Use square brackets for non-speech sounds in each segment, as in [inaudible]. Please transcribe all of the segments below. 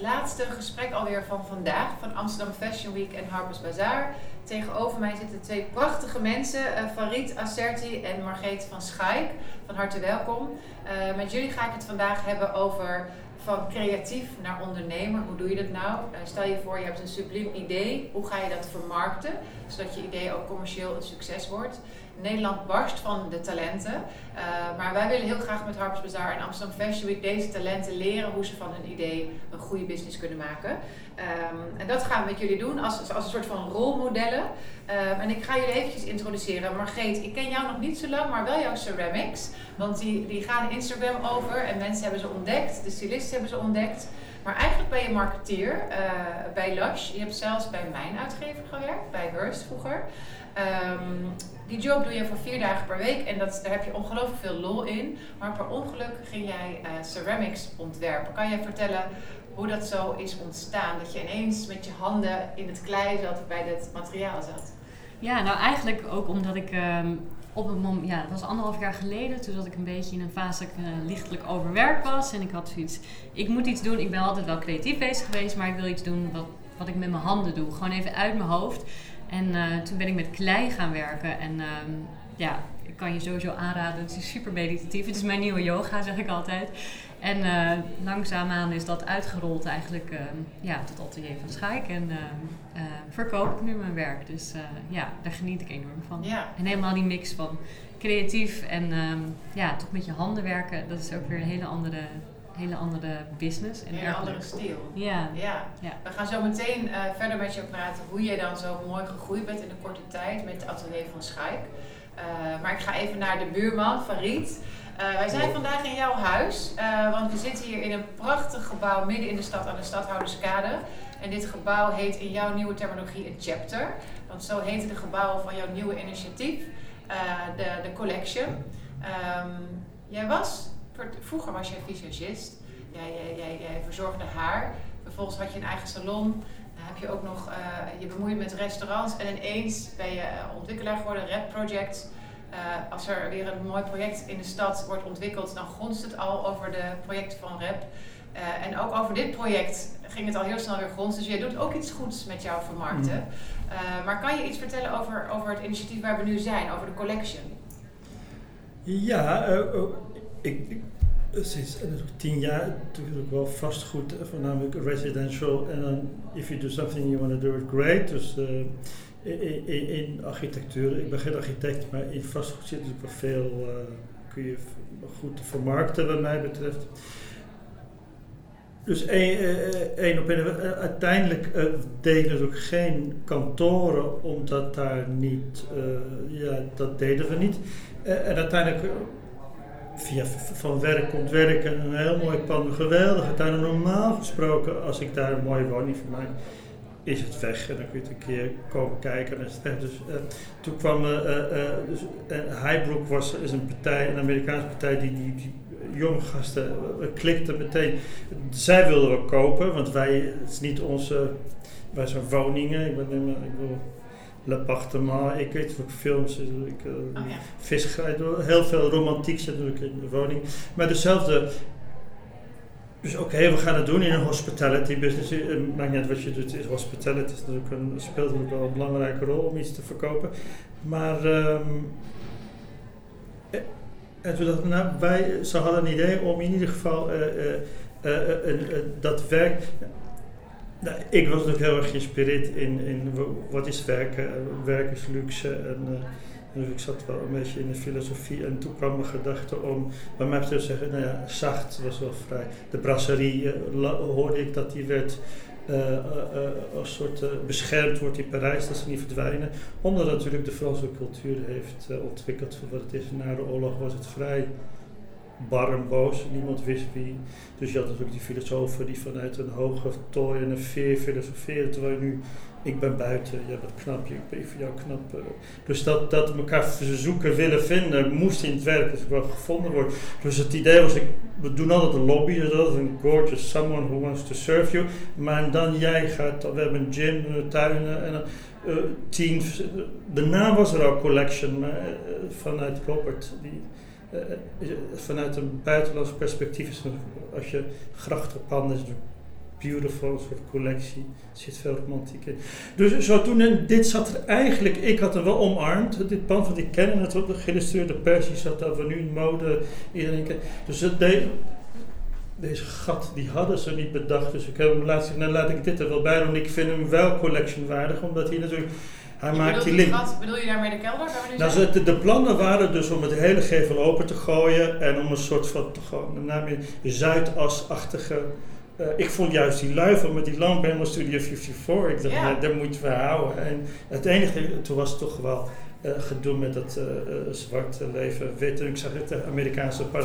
laatste gesprek alweer van vandaag van Amsterdam Fashion Week en Harper's Bazaar. Tegenover mij zitten twee prachtige mensen, uh, Farid Asserti en Margreet van Schaik. Van harte welkom. Uh, met jullie ga ik het vandaag hebben over van creatief naar ondernemer. Hoe doe je dat nou? Uh, stel je voor, je hebt een subliem idee. Hoe ga je dat vermarkten? Zodat je idee ook commercieel een succes wordt. Nederland barst van de talenten. Uh, maar wij willen heel graag met Harper's Bazaar en Amsterdam Fashion Week deze talenten leren hoe ze van hun idee een goede business kunnen maken. Um, en dat gaan we met jullie doen als, als een soort van rolmodellen. Um, en ik ga jullie eventjes introduceren. Margreet, ik ken jou nog niet zo lang, maar wel jouw ceramics. Want die, die gaan Instagram over en mensen hebben ze ontdekt, de stylisten hebben ze ontdekt. Maar eigenlijk ben je marketeer uh, bij Lush. Je hebt zelfs bij mijn uitgever gewerkt, bij Hearst vroeger. Um, die job doe je voor vier dagen per week en dat, daar heb je ongelooflijk veel lol in. Maar per ongeluk ging jij uh, ceramics ontwerpen. Kan jij vertellen hoe dat zo is ontstaan? Dat je ineens met je handen in het klei zat, bij dit materiaal zat? Ja, nou eigenlijk ook omdat ik um, op een moment, ja, dat was anderhalf jaar geleden, toen zat ik een beetje in een fase dat ik uh, lichtelijk overwerkt was. En ik had zoiets, ik moet iets doen. Ik ben altijd wel creatief bezig geweest, maar ik wil iets doen wat, wat ik met mijn handen doe. Gewoon even uit mijn hoofd. En uh, toen ben ik met klei gaan werken. En um, ja, ik kan je sowieso aanraden. Het is super meditatief. Het is mijn nieuwe yoga, zeg ik altijd. En uh, langzaamaan is dat uitgerold eigenlijk uh, ja, tot Atelier van Schaik. En uh, verkoop ik nu mijn werk. Dus ja, daar geniet ik enorm van. Ja. En helemaal die mix van creatief en um, ja, toch met je handen werken. Dat is ook weer een hele andere hele andere business. Een hele andere stijl. Ja. ja. Ja. We gaan zo meteen uh, verder met je praten hoe je dan zo mooi gegroeid bent in een korte tijd met het atelier van Schaik. Uh, maar ik ga even naar de buurman, Farid. Uh, wij zijn vandaag in jouw huis, want we zitten hier in een prachtig gebouw midden in de stad aan de Stadhouderskade. En dit gebouw heet in jouw nieuwe terminologie een chapter. Want zo heten de gebouwen van jouw nieuwe initiatief, de, de Collection. Um, jij was Vroeger was jij visagist, jij, jij, jij, jij, verzorgde haar. Vervolgens had je een eigen salon. Dan heb je ook nog uh, je bemoeid met restaurants. En ineens ben je ontwikkelaar geworden, Rap Project. Uh, als er weer een mooi project in de stad wordt ontwikkeld, dan gonst het al over de projecten van Rap. Uh, en ook over dit project ging het al heel snel weer gronds. Dus jij doet ook iets goeds met jouw vermarkten. Mm. Uh, maar kan je iets vertellen over, over het initiatief waar we nu zijn, over de collection? Ja, ik, sinds tien jaar doe ik wel vastgoed, voornamelijk residential. En dan, if you do something you want to do it great. Dus uh, in, architectuur, ik ben geen architect, maar in vastgoed zit natuurlijk wel veel, uh, kun je goed vermarkten wat mij betreft. Dus één op één. Uiteindelijk deed ik natuurlijk geen kantoren, omdat daar niet, ja, dat deden we niet. en uiteindelijk via van werk komt werk en een heel mooi pand, geweldig. Uiteindelijk normaal gesproken, als ik daar een mooie woning voor mij, is het weg en dan kun je het een keer komen kijken en. Dus uh, toen kwam, uh, dus, Highbrook was, is een partij, een Amerikaanse partij die, die, die jonge gasten klikte meteen. Zij wilden we kopen, want wij, is niet onze, wij zijn woningen, ik ik L'appartement, ik weet ook films, ik, uh, oh, ja. visserij, heel veel romantiek zit natuurlijk in de woning. Maar dezelfde, dus oké, okay, we gaan het doen in een hospitality business. Het maakt niet uit wat je doet, is hospitality is natuurlijk een, speelt natuurlijk wel een belangrijke rol om iets te verkopen. Maar, um, en toen dachten nou, wij, ze hadden een idee om in ieder geval uh, uh, dat werk nou, ik was natuurlijk heel erg geïnspireerd in, in wat is werken, werk is luxe. En, dus ik zat wel een beetje in de filosofie en toen kwam mijn gedachte om, bij mij te zeggen, nou ja, zacht was wel vrij. De brasserie uh, hoorde ik dat die werd uh, als soort beschermd wordt in Parijs, dat ze niet verdwijnen. Omdat natuurlijk de Franse cultuur heeft ontwikkeld voor wat het is. Na de oorlog was het vrij bar en boos. Niemand wist wie. Dus je had natuurlijk die filosofen die vanuit een hoge tooi en een veer filosoferen. Terwijl nu, ik ben buiten, jij bent knap, ik ben voor jou knap. Dus dat, dat elkaar zoeken, willen vinden, moest in het werk dus wel gevonden worden. Dus het idee was, ik, we doen altijd een lobby, dus dat is een gorgeous someone who wants to serve you. Maar dan jij gaat, we hebben een gym, tuinen en uh, teams. De naam was er al Collection, maar uh, vanuit Robert. Uh, vanuit een buitenlands perspectief is als je grachtenpanden is beautiful, een soort collectie. Er zit veel romantiek in. Dus zo toen, en dit zat er eigenlijk, ik had er wel omarmd, dit pand, want ik ken het, op de geïllustreerde persie zat daar, we nu in mode, iedereen kent. Dus deze gat, die hadden ze niet bedacht. Dus ik heb hem laatst nou laat ik dit er wel bij doen. Ik vind hem wel collectionwaardig, omdat hij natuurlijk... Hij Je maakt bedoelt die het link. gat- bedoel je daarmee de kelder? We nu Nou, de, de plannen waren dus om het hele gevel open te gooien en om een soort van gewoon, Zuidasachtige. eh, ik vond juist die luifel met die lamp helemaal Studio 54. Ik dacht, Ja. nee, daar moet je van houden. En het enige, toen was het toch wel eh, gedoe met dat eh, zwarte leven, wit. En ik zag het, de Amerikaanse pas,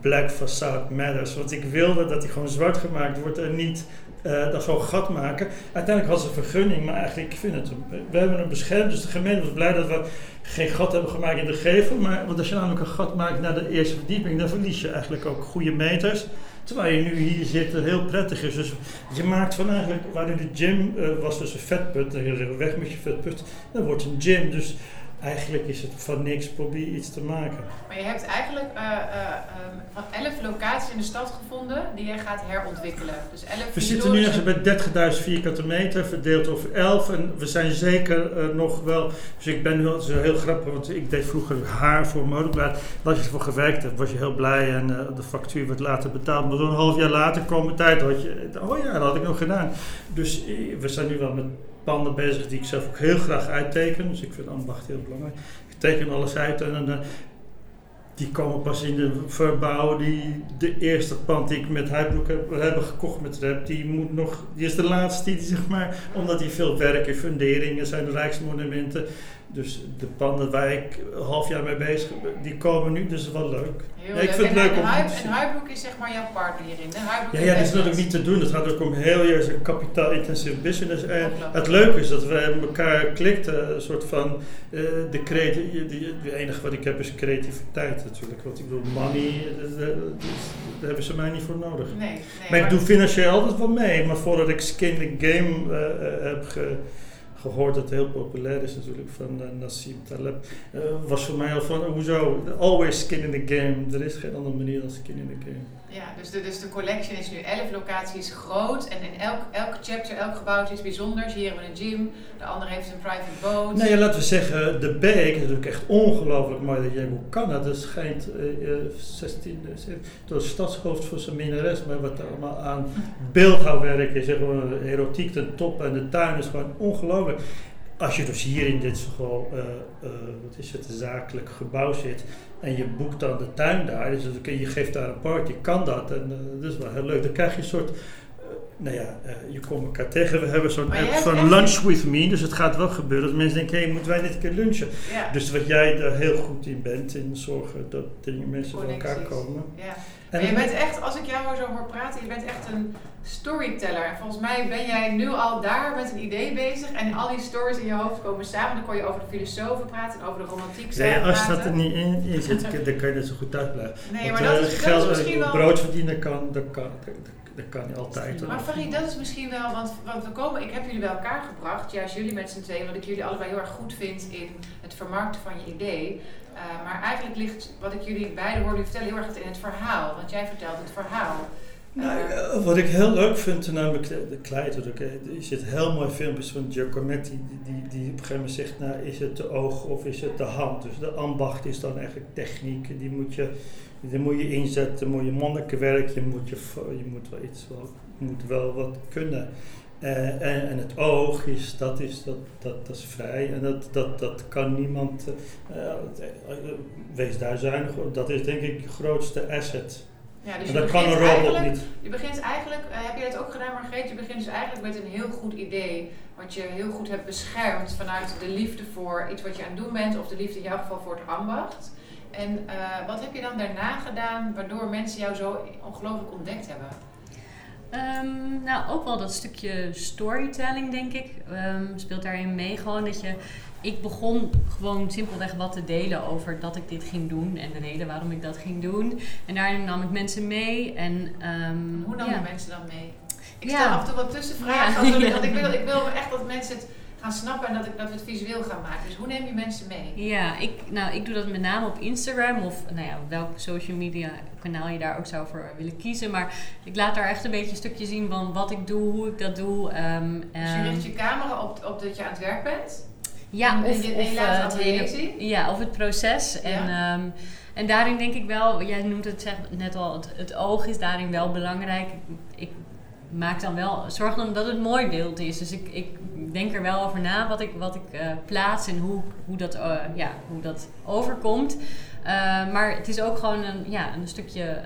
Black Facade Matters. Want ik wilde dat hij gewoon zwart gemaakt wordt en niet eh dat zo'n gat maken. Uiteindelijk hadden ze een vergunning, maar eigenlijk, ik vind het, we hebben hem beschermd. Dus de gemeente was blij dat we geen gat hebben gemaakt in de gevel. Maar, want als je namelijk een gat maakt naar de eerste verdieping, dan verlies je eigenlijk ook goede meters. Terwijl je nu hier zit, het heel prettig is. Dus je maakt van eigenlijk, waar in de gym eh, was dus een vetput, dan weg met je vetput, dan wordt een gym. Dus eigenlijk is het van niks, probeer iets te maken. Maar je hebt eigenlijk ehm, van 11 locaties in de stad gevonden die je gaat herontwikkelen. Dus 11 We zitten nu ergens bij 30.000 vierkante meter, verdeeld over 11. En we zijn zeker eh, nog wel. Dus ik ben nu al zo heel grappig, want ik deed vroeger haar voor modeblad. Als je ervoor gewerkt hebt, was je heel blij en de factuur werd later betaald. Maar zo'n half jaar later kwam de tijd, had je. Oh ja, dat had ik nog gedaan. Dus we zijn nu wel met panden bezig die ik zelf ook heel graag uitteken. Dus ik vind ambacht heel belangrijk. Ik teken alles uit en dan. die komen pas in de verbouw. Die, de eerste pand die ik met Huibroek heb, hebben gekocht met Rep, die moet nog, die is de laatste die zeg maar, omdat die veel werk en funderingen zijn, rijksmonumenten. Dus de panden waar ik een half jaar mee bezig ben, die komen nu, dus dat is wel leuk. Heel Ja, ik leuk. vind het leuk en, om Huib- te zien. en Huibroek is zeg maar jouw partner hierin. Hè? Huibroek Ja, ja, dat is natuurlijk niet te doen. Het gaat ook om heel juist een kapitaal-intensive business. En het leuke is dat we elkaar klikten, een soort van eh, de creatie. Het enige wat ik heb is creativiteit natuurlijk. Want ik bedoel, money, eh, eh, daar hebben ze mij niet voor nodig. Nee, nee. Maar ik doe financieel altijd wel mee. Maar voordat ik Skin the Game eh, eh, heb ge- gehoord, dat heel populair is natuurlijk, van eh, Nassim Taleb, eh, was voor mij al van, hoezo? Always skin in the game. Er is geen andere manier dan skin in the game. Ja, dus de, dus de collection is nu 11 locaties groot en in elk, elk chapter, elk gebouw is bijzonders. Hier hebben we een gym, de andere heeft een private boat. Ja, laten we zeggen, de beek is natuurlijk echt ongelooflijk mooi. Dat je, hoe kan dat? Dat schijnt eh, eh, 16, eh, door het stadshoofd voor zijn minnares, maar wat er allemaal aan beeldhouwwerk is, zeg maar, erotiek ten top en de tuin is gewoon ongelooflijk. Als je dus hier in dit gewoon, eh, eh, wat is het, zakelijk gebouw zit en je boekt dan de tuin daar, dus je, geeft daar een party, kan dat en eh, dat is wel heel leuk. Dan krijg je een soort, nou ja, je komt elkaar tegen. We hebben zo'n app van Lunch With Me, dus het gaat wel gebeuren dat mensen denken, hé, moeten wij dit een keer lunchen? Ja, Dus wat jij er heel goed in bent, in zorgen dat dingen mensen bij elkaar komen. ja. Maar je bent echt, als ik jou zo hoor praten, je bent echt een storyteller. En volgens mij ben jij nu al daar met een idee bezig en al die stories in je hoofd komen samen. Dan kon je over de filosofen praten en over de romantiek ja, praten. als dat er niet in, in zit, [laughs] dan kan je net zo goed thuis blijven. Nee, Want, maar dat eh, is, dat geld, is eh, misschien wel... brood verdienen kan, dat kan, dat, dat kan je altijd. Maar Farid, dat is misschien wel, want, want we komen, ik heb jullie bij elkaar gebracht, juist jullie met z'n tweeën, wat ik jullie allebei heel erg goed vind in het vermarkten van je idee. Uh, maar eigenlijk ligt wat ik jullie beiden hoor nu vertellen heel erg in het verhaal, want jij vertelt het verhaal. Nou, Uh, eh, wat ik heel leuk vind, namelijk de, eh, er zit heel mooi filmpjes van Giacometti, die, die, die op een gegeven moment zegt, nou is het de oog of is het de hand? Dus de ambacht is dan eigenlijk techniek, die moet je, die moet je inzetten, moet je monnikenwerk, je moet, je, je moet wel iets, wel, je moet wel wat kunnen. Uh, en, en, het oog is, dat is, dat, dat, dat is vrij en dat, dat, dat kan niemand, uh, uh, wees daar zuinig op, dat is denk ik je grootste asset. Ja, dus en dat kan een robot niet. Je begint eigenlijk, uh, heb je dat ook gedaan Margreet, je begint dus eigenlijk met een heel goed idee, wat je heel goed hebt beschermd vanuit de liefde voor iets wat je aan het doen bent, of de liefde in jouw geval voor het ambacht. En uh, wat heb je dan daarna gedaan waardoor mensen jou zo ongelooflijk ontdekt hebben? Um, nou, ook wel dat stukje storytelling, denk ik, um, speelt daarin mee. Gewoon dat je. Ik begon gewoon simpelweg wat te delen over dat ik dit ging doen en de reden waarom ik dat ging doen. En daarin nam ik mensen mee. En, um, Hoe nam ja. je mensen dan mee? Ik Ja. stel af en toe wat tussenvragen. Ja. [laughs] Ik wil, ik wil echt dat mensen het gaan snappen en dat, ik, dat we het visueel gaan maken. Dus hoe neem je mensen mee? Ja, ik, nou, ik doe dat met name op Instagram of nou ja, welk social media kanaal je daar ook zou voor willen kiezen. Maar ik laat daar echt een beetje een stukje zien van wat ik doe, hoe ik dat doe. Um, dus je richt je camera op, op dat je aan het werk bent? Ja, en of, je, of uh, het hele, ja, of het proces. En, ja. um, en daarin denk ik wel, jij noemt het zeg, net al, het, het, oog is daarin wel belangrijk. Ik, maak dan wel, zorg dan dat het mooi beeld is. Dus ik, ik denk er wel over na wat ik, wat ik uh, plaats en hoe, hoe, dat, uh, ja, hoe dat overkomt. Uh, maar het is ook gewoon een, ja, een stukje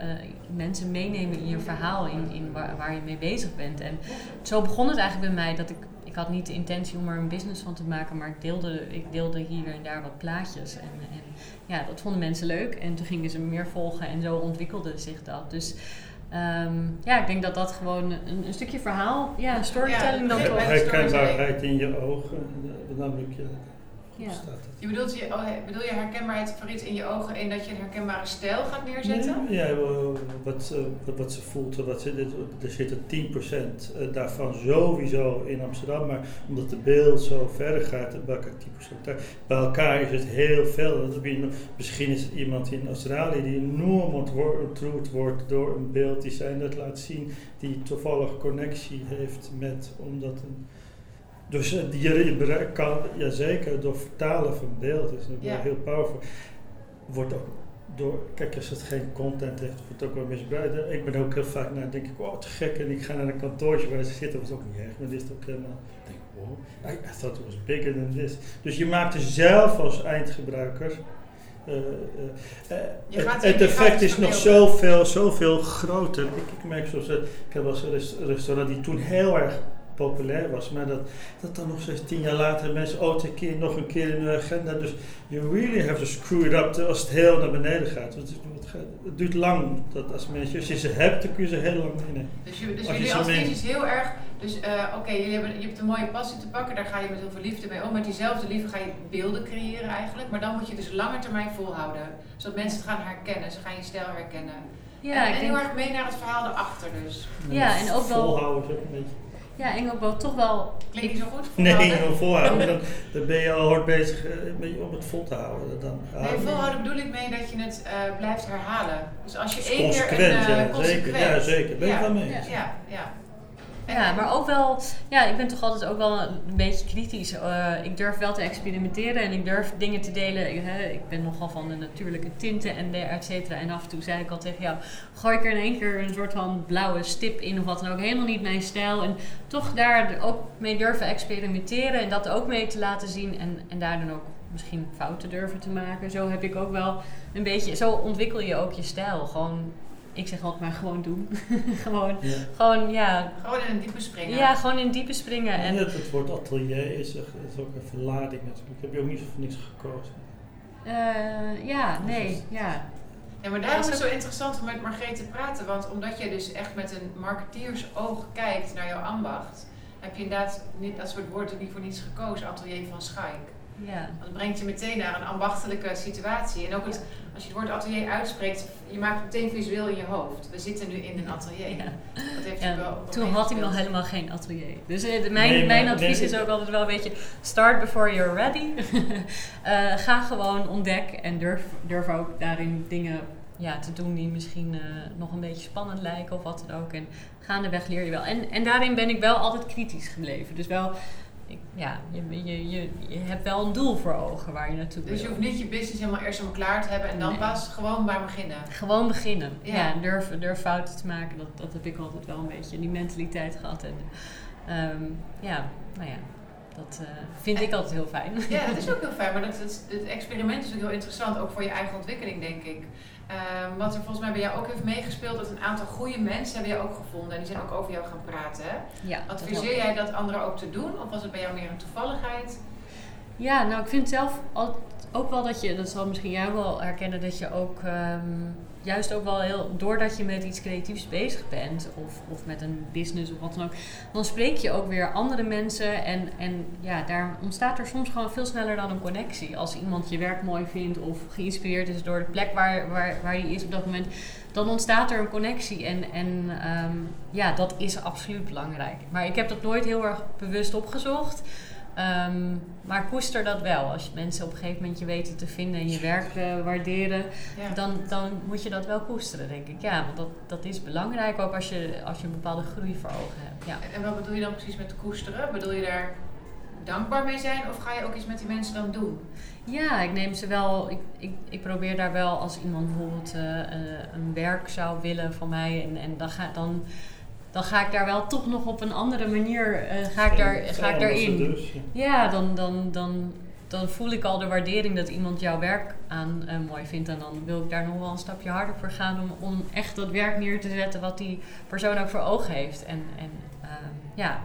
mensen meenemen in je verhaal, in, in waar, waar, je mee bezig bent. En zo begon het eigenlijk bij mij dat ik, ik had niet de intentie om er een business van te maken, maar ik deelde, ik deelde hier en daar wat plaatjes. En, en ja, dat vonden mensen leuk en toen gingen ze meer volgen en zo ontwikkelde zich dat. Dus Um, ja, ik denk dat dat gewoon een, een stukje verhaal, ja, storytelling ja, dan toch. Herkenbaarheid in je ogen, namelijk je ja. Je bedoelt je, oh, bedoel je herkenbaarheid van iets in je ogen en dat je een herkenbare stijl gaat neerzetten? Ja, wat, wat, wat ze voelt. Wat ze, er zitten 10% daarvan sowieso in Amsterdam, maar omdat de beeld zo verder gaat, bij elkaar 10% bij elkaar is het heel veel. Misschien is het iemand in Australië die enorm ontroerd wordt door een beeld die zij net laat zien, die toevallig connectie heeft met, omdat een dus uh, je kan, ja zeker, door vertalen van beeld is ja. heel powerful. Wordt ook door, kijk, als het geen content heeft, wordt het ook wel misbruikt. Ik ben ook heel vaak naar, denk ik, oh, te gek. En ik ga naar een kantoortje waar ze zitten, was ook niet erg. Maar dit is ook helemaal, ik denk, wow, I, I thought it was bigger than this. Dus je maakt er zelf als eindgebruiker. Uh, uh, het, het effect is nog zoveel, zoveel groter. Ik, ik merk zoals, ik heb wel eens een restaurant die toen heel erg populair was. Maar dat, dat dan nog steeds tien jaar later mensen ooit een keer, nog een keer in de agenda. Dus you really have to screw it up als het heel naar beneden gaat. Want het, het duurt lang dat als mensen, als je ze hebt, dan kun je ze heel lang meenemen. Dus, je, dus als jullie als is heel erg, dus uh, oké, okay, je hebt een mooie passie te pakken, daar ga je met heel veel liefde mee om. Met diezelfde liefde ga je beelden creëren eigenlijk. Maar dan moet je dus lange termijn volhouden. Zodat mensen het gaan herkennen, ze gaan je stijl herkennen. Ja, en, en heel erg mee naar het verhaal erachter dus. Ja, en ook wel... Volhouden is ook een beetje... Ja, en ook wel toch wel. Klinkt niet zo goed? Nee, gewoon volhouden. Dan, dan ben je al hard bezig uh, om het vol te houden. Dan nee, volhouden bedoel ik mee dat je het uh, blijft herhalen. Dus als je één keer een uh, ja, zeker, ja, zeker. Ben je ja, wel mee? Ja, ja, ja. Ja, maar ook wel, ja, ik ben toch altijd ook wel een beetje kritisch. Uh, ik durf wel te experimenteren en ik durf dingen te delen. Ik, hè, ik ben nogal van de natuurlijke tinten en et cetera. En af en toe zei ik al tegen jou, gooi ik er in één keer een soort van blauwe stip in of wat dan ook. Helemaal niet mijn stijl. En toch daar ook mee durven experimenteren en dat ook mee te laten zien. En, en daar dan ook misschien fouten durven te maken. Zo heb ik ook wel een beetje, zo ontwikkel je ook je stijl. Gewoon ik zeg altijd maar gewoon doen. [laughs] gewoon, ja. gewoon, ja. Gewoon in een diepe springen. Ja, gewoon in diepe springen. En het woord atelier is, is ook een verlading natuurlijk. Heb je ook niet voor niks gekozen? Uh, ja, nee, ja. Ja, maar daarom is het zo interessant om met Margreet te praten. Want omdat je dus echt met een marketeersoog kijkt naar jouw ambacht, heb je inderdaad niet, dat soort woorden niet voor niets gekozen, atelier van Schaik. Ja. Dat brengt je meteen naar een ambachtelijke situatie. En ook het, als je het woord atelier uitspreekt, je maakt het meteen visueel in je hoofd. We zitten nu in een atelier. Ja. Dat heeft ja, wel toen had ik nog helemaal geen atelier. Dus uh, mijn, mijn advies is ook altijd wel een beetje: start before you're ready. uh, [laughs] ga gewoon ontdek en durf, durf ook daarin dingen ja, te doen die misschien uh, nog een beetje spannend lijken of wat dan ook. En gaandeweg leer je wel. En, en daarin ben ik wel altijd kritisch gebleven. Dus wel ik, ja, je, je, je, je hebt wel een doel voor ogen waar je naartoe wil. Dus je hoeft niet je business helemaal eerst helemaal klaar te hebben en dan pas gewoon maar beginnen. Gewoon beginnen. Ja, durf, durf fouten te maken. Dat, dat heb ik altijd wel een beetje, die mentaliteit gehad. En um, ja, nou ja, dat uh, vind ik altijd heel fijn. Ja, dat is [laughs] ook heel fijn. Maar dat, het, het experiment is ook heel interessant, ook voor je eigen ontwikkeling, denk ik. Um, wat er volgens mij bij jou ook heeft meegespeeld, dat een aantal goede mensen hebben jou ook gevonden en die zijn ook over jou gaan praten. Hè? Ja, Adviseer jij dat anderen ook te doen of was het bij jou meer een toevalligheid? Ja, nou ik vind zelf ook wel dat je, dat zal misschien jij wel herkennen, dat je ook um, juist ook wel heel, doordat je met iets creatiefs bezig bent, of, of met een business of wat dan ook, dan spreek je ook weer andere mensen en, en ja, daar ontstaat er soms gewoon veel sneller dan een connectie. Als iemand je werk mooi vindt of geïnspireerd is door de plek waar, waar, waar is op dat moment, dan ontstaat er een connectie en, en um, ja, dat is absoluut belangrijk. Maar ik heb dat nooit heel erg bewust opgezocht. Ehm, maar koester dat wel. Als je mensen op een gegeven moment je weten te vinden en je werk uh, waarderen, Ja. dan, dan moet je dat wel koesteren, denk ik. Ja, want dat, dat is belangrijk ook als je, als je een bepaalde groei voor ogen hebt. Ja. En wat bedoel je dan precies met koesteren? Bedoel je daar dankbaar mee zijn of ga je ook iets met die mensen dan doen? Ja, ik neem ze wel. Ik, ik, ik probeer daar wel als iemand bijvoorbeeld eh, eh, een werk zou willen van mij. En, en dan, ga, dan, dan ga ik daar wel toch nog op een andere manier eh, ga ik daar, ga ik daarin. Dus, ja. Ja, dan, dan, dan, dan voel ik al de waardering dat iemand jouw werk aan eh, mooi vindt. En dan wil ik daar nog wel een stapje harder voor gaan om, om echt dat werk neer te zetten wat die persoon ook voor ogen heeft. En, en ehm, ja,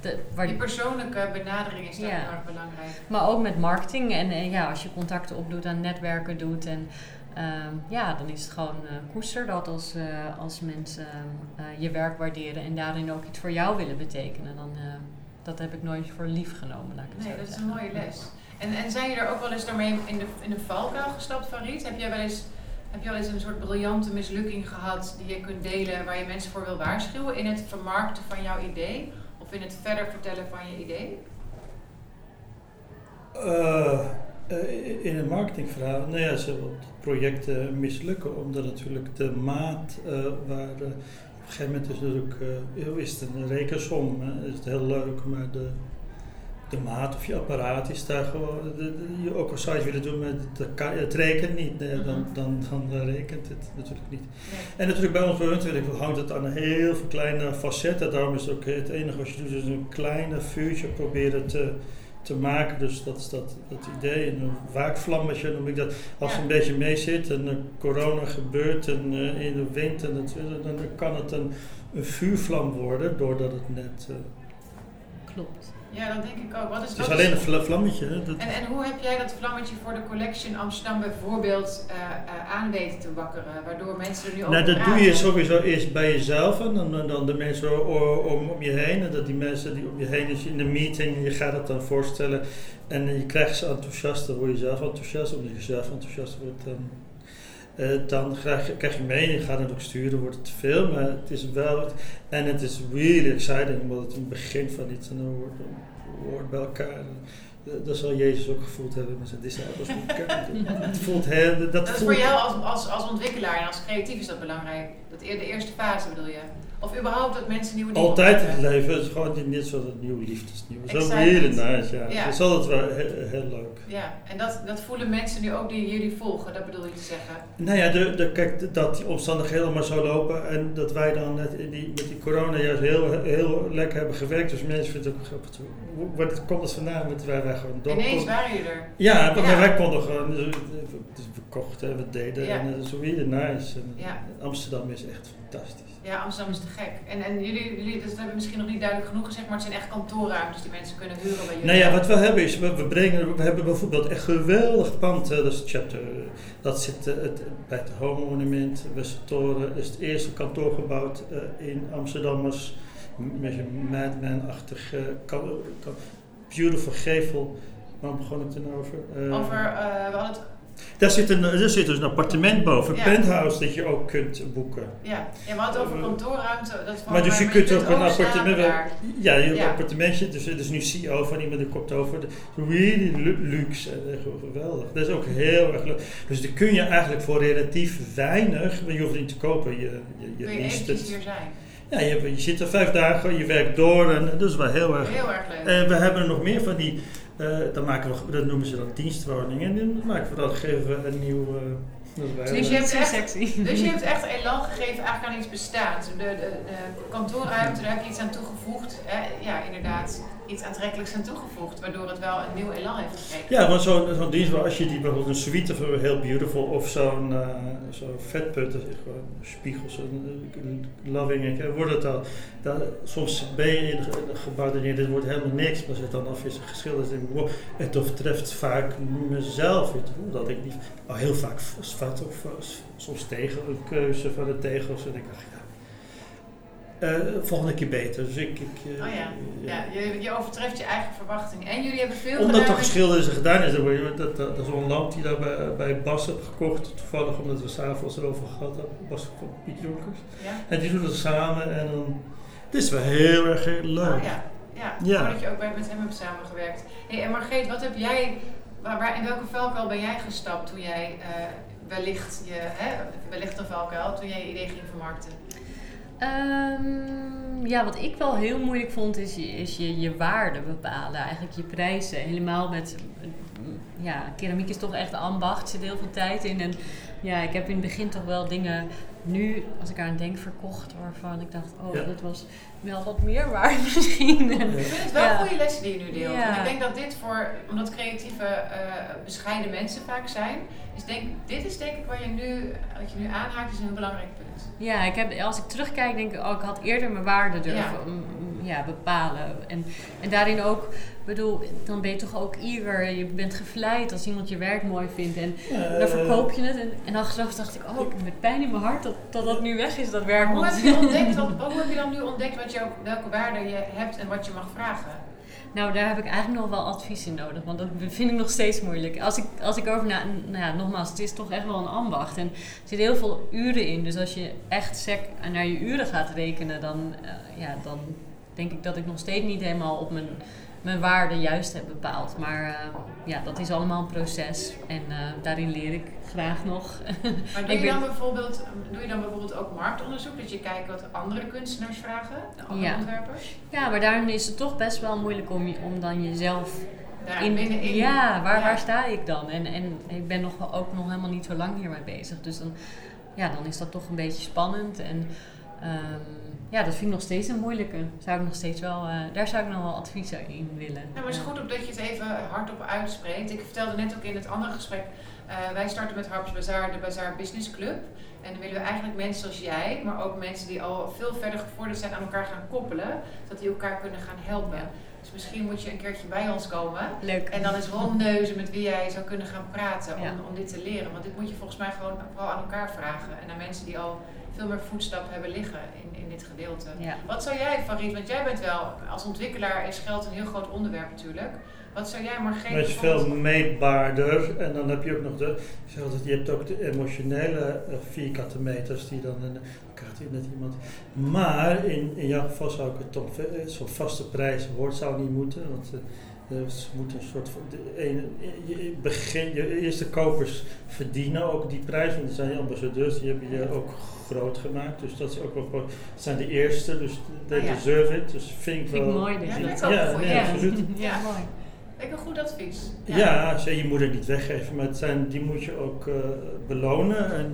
de, waar Die persoonlijke benadering is daar Ja. heel erg belangrijk. maar ook met marketing en, en ja, als je contacten opdoet en netwerken doet. En ehm, ja, dan is het gewoon eh, koester dat als, eh, als mensen eh, je werk waarderen en daarin ook iets voor jou willen betekenen. Dan, eh, dat heb ik nooit voor lief genomen, laat ik het Nee, zo dat is een mooie les. En, en zijn je er ook wel eens daarmee in de, in de valkuil gestapt van Riet? Heb jij wel eens, heb je wel eens een soort briljante mislukking gehad die je kunt delen waar je mensen voor wil waarschuwen in het vermarkten van jouw idee? Of in het verder vertellen van je idee? Eh, eh, in het marketingverhaal, nou ja, ze projecten mislukken, omdat natuurlijk de maat eh, waar eh, op een gegeven moment is natuurlijk, heel- is het een rekensom, hè, is het heel leuk, maar de, de maat of je apparaat is daar gewoon, de, de- je, ook al zou je willen doen, maar het, het rekent niet, nee, dan, Mhm. dan, dan, dan rekent het natuurlijk niet. En natuurlijk bij ons bij Huntwerk hangt het aan heel veel kleine facetten. Daarom is het ook het enige wat je doet, is een kleine vuurtje proberen te, te maken. Dus dat is dat, dat idee. En een waakvlammetje noem ik dat. Als het een beetje mee zit en eh, corona gebeurt en eh, in de wind, en dat, dan kan het een, een vuurvlam worden doordat het net... eh, Klopt. Ja, dat denk ik ook. Wat is, het wat is is- alleen een vla- vlammetje. Hè? Dat, En, en hoe heb jij dat vlammetje voor de Collection Amsterdam bijvoorbeeld eh, aan weten te wakkeren? Waardoor mensen er nu over Nou, dat doe je sowieso eerst bij jezelf en dan, dan de mensen om, om je heen. En dat die mensen die om je heen is in de meeting, je gaat het dan voorstellen. En je krijgt ze enthousiast, dan word je zelf enthousiast. Omdat je zelf enthousiast wordt, dan, eh, dan krijg, je- krijg je mee. En je gaat het ook sturen, wordt het te veel. Maar het is wel, en het is really exciting, omdat het een begin van iets en dan hoort, hoort bij elkaar. Eh, Dat zal Jezus ook gevoeld hebben met zijn disciples. [laughs] Het voelt heel, dat, Dat is voelt, voor jou als, als, als ontwikkelaar en als creatief is dat belangrijk. Dat, de eerste fase bedoel je? Of überhaupt dat mensen nieuwe dingen Altijd in het leven is gewoon niet- net zoals het nieuwe liefdesnieuw. Zo Excitement. really nice, ja. Ja. Dat is altijd wel heel, heel leuk. Ja, en dat, dat voelen mensen nu ook die jullie volgen, dat bedoel je te zeggen. Nou ja, de, de, kijk, dat die omstandigheden allemaal zo lopen en dat wij dan net in die, met die corona juist heel, heel lekker hebben gewerkt. Dus mensen vinden het ook grappig. Waar komt dat vandaan? Met wij, wij gewoon door. Ineens waren jullie er. Ja, maar Ja. wij konden gewoon, dus, dus we kochten en we deden Ja. en is really nice. En Ja. Amsterdam is echt fantastisch. Ja, Amsterdam is te gek. En, en jullie, jullie, dat hebben misschien nog niet duidelijk genoeg gezegd, maar het zijn echt kantoorruimtes die mensen kunnen huren bij jullie. Nou ja, wat we hebben is, we, we, brengen, we hebben bijvoorbeeld echt geweldig pand, dat is het chapter, dat zit eh, het, bij het Home Monument, Westertoren, is het eerste kantoor gebouwd eh, in Amsterdam als met een Madman-achtig, beautiful gevel. Waar begon ik dan over? Eh, Over, we hadden het, daar, zit een, daar zit dus een appartement boven, een Ja. penthouse dat je ook kunt boeken. ja, ja, we hadden het over kantoorruimte. Dat van, Maar dus je maar kunt ook een appartement. daar. Ja, je hebt Ja. een appartementje. Dus is nu CEO van iemand die komt over. Really lu- luxe. geweldig. Dat is ook heel erg leuk. Dus die kun je eigenlijk voor relatief weinig. Want je hoeft niet te kopen. Je, je, je Kun je het. hier zijn. Ja, je, je zit er vijf dagen. Je werkt door. En dat is wel heel erg. Heel erg leuk. En we hebben er nog meer van die. Eh dan maken we, dat noemen ze dan dienstwoningen. En dan maken we dan geven we een nieuw. eh, dat Dus je hebt echt- sexy. Dus je hebt echt elan gegeven eigenlijk aan iets bestaans. De, de, de kantoorruimte, daar heb je iets aan toegevoegd. Hè? Ja, inderdaad, iets aantrekkelijks aan toegevoegd, waardoor het wel een nieuw elan heeft gekregen. Ja, want zo'n dienst, waar als je die bijvoorbeeld een suite voor heel beautiful of zo'n eh zo'n vetput, gewoon spiegels, een eh, loving, ik wordt het al. Soms ben je in een gebouw en dit wordt helemaal niks, maar het dan af is geschilderd, ik, wow, het overtreft vaak mezelf. weet je wel, Dat ik niet, al heel vaak fout of eh, soms tegen een keuze van de tegels en ik dacht, ja. Eh, volgende keer beter. Dus ik, ik, eh, Oh ja, ja je, je overtreft je eigen verwachting. En jullie hebben veel omdat gedaan toch geschilderd is en gedaan is, dat, dat, dat is zo'n lamp die daar bij, bij Bas heb gekocht, toevallig omdat we s'avonds erover gehad hebben, Bas van Piet Jonkers. Ja? En die doen het samen en dan, het is wel heel erg leuk. Oh ja, ja. Je ook bij- met hem hebt samengewerkt. Hey, en Margreet, wat heb jij, waar, waar, in welke valkuil ben jij gestapt toen jij eh, wellicht, je, hè, wellicht een valkuil, toen jij je idee ging vermarkten? Ehm, ja, wat ik wel heel moeilijk vond, is je, is je, je waarde bepalen. Eigenlijk je prijzen. Helemaal met... Ja, keramiek is toch echt ambacht. Zit heel veel tijd in. En ja, ik heb in het begin toch wel dingen... Nu, als ik aan denk, verkocht waarvan ik dacht... Oh, Ja. dat was wel wat meer waard [laughs] misschien. En-. Ik vind het wel Ja. goede lessen die je nu deelt. Ja. En ik denk dat dit voor, omdat creatieve, eh, bescheiden mensen vaak zijn, is denk, dit is denk ik waar je nu, wat je nu aanhaakt, is een heel belangrijk punt. Ja, ik heb, als ik terugkijk, denk ik, oh, ik had eerder mijn waarde durven Ja. bepalen. En, en daarin ook, bedoel, dan ben je toch ook eager. Je bent gevleid als iemand je werk mooi vindt. En dan Eh, verkoop je het. En, en achteraf dacht ik, oh, ik heb met pijn in mijn hart dat dat, dat nu weg is, dat werk. Hoe Want- heb, je ontdekt, wat, hoe heb je dan nu ontdekt wat jou, welke waarde je hebt en wat je mag vragen? Nou, daar heb ik eigenlijk nog wel advies in nodig, want dat vind ik nog steeds moeilijk. Als ik, als ik over na, nou ja, nogmaals, het is toch echt wel een ambacht en er zitten heel veel uren in. Dus als je echt sec naar je uren gaat rekenen, dan, eh, ja, dan denk ik dat ik nog steeds niet helemaal op mijn, mijn waarde juist heb bepaald. Maar eh, ja, dat is allemaal een proces en eh, daarin leer ik graag nog. [laughs] Maar doe je, dan bijvoorbeeld, doe je dan bijvoorbeeld ook marktonderzoek? Dat je kijkt wat andere kunstenaars vragen, de andere Ja. ontwerpers? ja, maar daarin is het toch best wel moeilijk om, om dan jezelf Daar in, binnenin. ja, waar, Ja. waar sta ik dan? En, en ik ben nog, ook nog helemaal niet zo lang hiermee bezig. Dus dan, ja, dan is dat toch een beetje spannend. En ehm, ja, dat vind ik nog steeds een moeilijke. Zou ik nog steeds wel, eh, daar zou ik nog wel advies in willen. Nou, maar het is goed op dat je het even hardop uitspreekt. Ik vertelde net ook in het andere gesprek, eh, wij starten met Harps Bazaar de Bazaar Business Club. En dan willen we eigenlijk mensen zoals jij, maar ook mensen die al veel verder gevorderd zijn aan elkaar gaan koppelen. Zodat die elkaar kunnen gaan helpen. Ja. Dus misschien moet je een keertje bij ons komen. Leuk. En dan is Ron Neuzen met wie jij zou kunnen gaan praten om, Ja. om dit te leren. Want dit moet je volgens mij gewoon vooral aan elkaar vragen. En aan mensen die al veel meer voetstappen hebben liggen in, in dit gedeelte. Ja. Wat zou jij, Farid, want jij bent wel, als ontwikkelaar is geld een heel groot onderwerp natuurlijk. Wat zou jij maar geven? het is veel meetbaarder en dan heb je ook nog de, je hebt ook de emotionele eh, vierkante meters die dan, hier net iemand, maar in, in jouw geval zou ik het toch eh, zo'n vaste prijs woord zou niet moeten, want eh, ze moeten een soort van, de ene, je, begin, je eerste kopers verdienen ook die prijs, want die zijn ambassadeurs, die hebben je ook groot gemaakt, dus dat is ook wel, gewoon- het zijn de eerste, dus they Ah, ja. deserve it, dus vind ik Vind wel. ik mooi. Ja, Ja, vind ik ook Ja, een goeie. nee, ja. absoluut. [laughs] Ja, Ja. mooi. Ik een goed advies. Ja, ze- je moet het niet weggeven, maar het zijn, die moet je ook eh, belonen. En,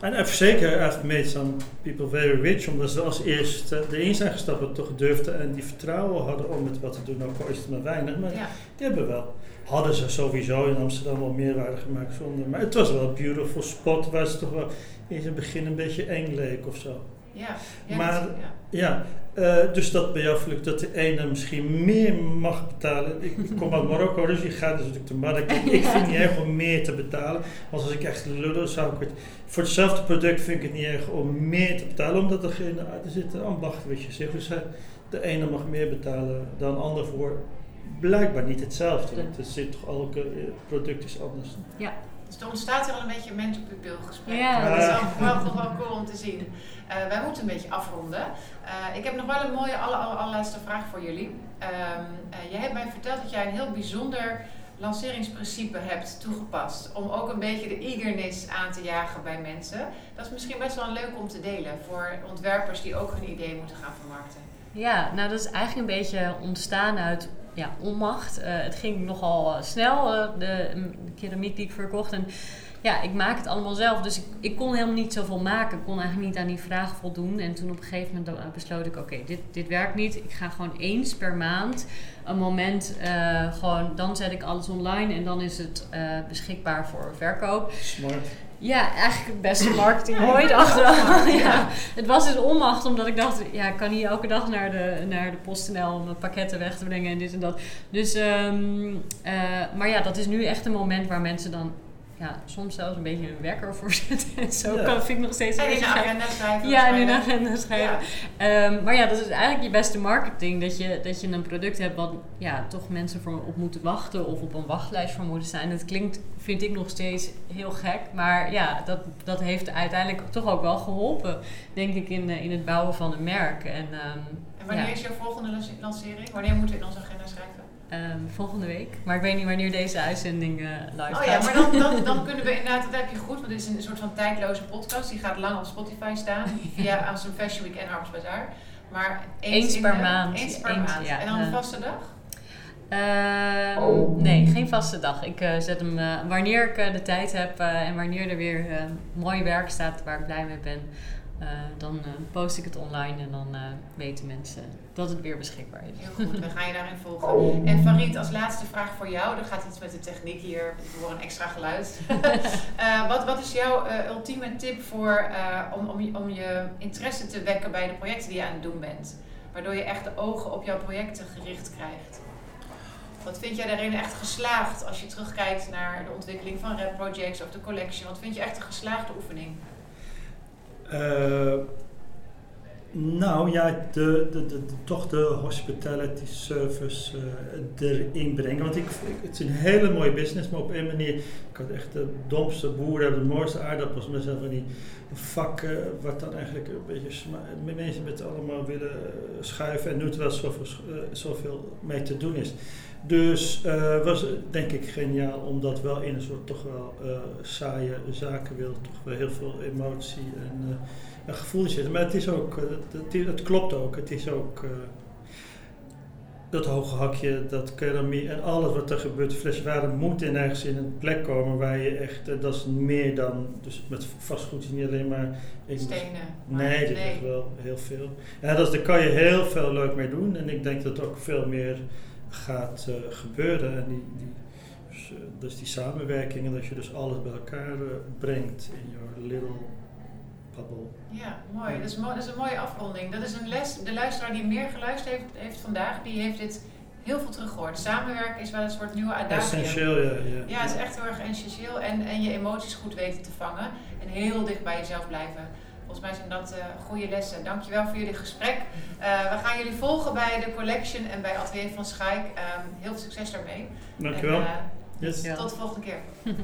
eh, en even zeker, I've made some people very rich, omdat ze als eerste erin zijn gestapt toch durfden en die vertrouwen hadden om het wat te doen. Ook al is het maar weinig, maar Ja. die hebben wel. Hadden ze sowieso in Amsterdam wel meerwaarde gemaakt zonder. Maar het was wel een beautiful spot waar ze toch wel in het begin een beetje eng leek of zo. Ja. Ja, Maar- ja. Ja, eh, dus dat bij jou dat de ene misschien meer mag betalen. Ik kom uit Marokko, dus je gaat dus natuurlijk de markt. [laughs] Ik vind het niet erg om meer te betalen. Want als ik echt lullen zou ik het... Voor hetzelfde product vind ik het niet erg om meer te betalen. Omdat er, geen, er zit een ambacht, weet je. Zeg. Dus eh, de ene mag meer betalen dan de ander voor blijkbaar niet hetzelfde. Want er zit toch elke eh, product is anders. Dus er ontstaat hier al een beetje een mentor-pupil gesprek. Ja. Dat is wel, wel, toch wel cool om te zien. Eh, wij moeten een beetje afronden. Eh, ik heb nog wel een mooie aller, aller, allerlaatste vraag voor jullie. Ehm, eh, jij hebt mij verteld dat jij een heel bijzonder lanceringsprincipe hebt toegepast. Om ook een beetje de eagerness aan te jagen bij mensen. Dat is misschien best wel leuk om te delen voor ontwerpers die ook hun idee moeten gaan vermarkten. Ja, nou dat is eigenlijk een beetje ontstaan uit ja, onmacht. Eh, het ging nogal eh, snel, eh, de, keramiek die ik verkocht. En ja, ik maak het allemaal zelf. Dus ik, ik kon helemaal niet zoveel maken. Ik kon eigenlijk niet aan die vraag voldoen. En toen op een gegeven moment besloot ik, oké, dit, dit werkt niet. Ik ga gewoon eens per maand een moment, gewoon, dan zet ik alles online. En dan is het beschikbaar voor verkoop. Smart. Ja, eigenlijk het beste marketing ooit [laughs] achteraf. ja. Het was dus onmacht, omdat ik dacht, ja, ik kan niet elke dag naar de, naar de PostNL om mijn pakketten weg te brengen en dit en dat. Dus, ehm, eh, maar ja, dat is nu echt een moment waar mensen dan ja, soms zelfs een beetje hun wekker voor zetten. En zo Ja. kan, vind ik nog steeds En een in de agenda schrijven. Ja, en in de agenda schrijven. Ja. Ehm, maar ja, dat is eigenlijk je beste marketing. Dat je, dat je een product hebt wat ja, toch mensen voor op moeten wachten of op een wachtlijst voor moeten zijn. Dat klinkt, vind ik nog steeds heel gek. Maar ja, dat, dat heeft uiteindelijk toch ook wel geholpen, denk ik, in, eh, in het bouwen van een merk. En, ehm, En wanneer Ja. is jouw volgende lancering? Wanneer moeten we in onze agenda schrijven? Ehm, volgende week. Maar ik weet niet wanneer deze uitzending eh, live Oh gaat. ja, maar dan, dan, dan [laughs] kunnen we inderdaad, dat heb je goed, want dit is een soort van tijdloze podcast. Die gaat lang op Spotify staan, via [laughs] Amsterdam Fashion Week en Harps Bazaar. Maar eens, per de- maand. Eens per Eens, maand. ja. en dan een Ja. vaste dag? Ehm, nee, geen vaste dag. Ik eh, zet hem eh, wanneer ik eh, de tijd heb eh, en wanneer er weer eh, mooi werk staat waar ik blij mee ben. eh, dan eh, post ik het online en dan eh, weten mensen dat het weer beschikbaar is. Heel goed, we gaan je daarin volgen. En Farid, als laatste vraag voor jou. Er gaat iets met de techniek hier. We horen een extra geluid. [laughs] Eh, wat, wat is jouw eh, ultieme tip voor, eh, om, om, je, om je interesse te wekken bij de projecten die je aan het doen bent? Waardoor je echt de ogen op jouw projecten gericht krijgt. Wat vind jij daarin echt geslaagd als je terugkijkt naar de ontwikkeling van Rap Projects of de collection? Wat vind je echt een geslaagde oefening? Nou ja, de, de, de, toch de hospitality service eh, erin brengen. Want ik, het is een hele mooie business, maar op een manier. Ik had echt de domste boeren, de mooiste aardappels met zo'n van die vakken, wat dan eigenlijk een beetje mensen met allemaal willen eh, schuiven en nu terwijl zoveel, eh, zoveel mee te doen is. Dus eh, was denk ik geniaal omdat wel in een soort toch wel eh, saaie zakenwereld toch wel heel veel emotie en een gevoel zitten. Maar het is ook, eh, het, het, het klopt ook. Het is ook eh, dat hoge hakje, dat keramie en alles wat er gebeurt. Fleswaren moet in ergens in een plek komen waar je echt, eh, dat is meer dan, dus met vastgoed is niet alleen maar... ik- Stenen? maar- Nee, dat is wel heel veel. Ja, dat is, daar kan je heel veel leuk mee doen. En ik denk dat er ook veel meer gaat gebeuren. En die, die, dus, dus die samenwerking en dat je dus alles bij elkaar brengt in your little Ja, mooi. Dat is, mooi. dat is een mooie afronding. Dat is een les. De luisteraar die meer geluisterd heeft, heeft vandaag, die heeft dit heel veel teruggehoord. Samenwerken is wel een soort nieuwe adagium. Essentieel, ja. ja. Ja, het is echt heel erg essentieel. En, en je emoties goed weten te vangen. En heel dicht bij jezelf blijven. Volgens mij zijn dat eh, goede lessen. Dankjewel voor jullie gesprek. Eh, we gaan jullie volgen bij de collection en bij Atelier van Schaik. Ehm, heel veel succes daarmee. Dankjewel. En, eh, Yes. Tot de volgende keer. [laughs]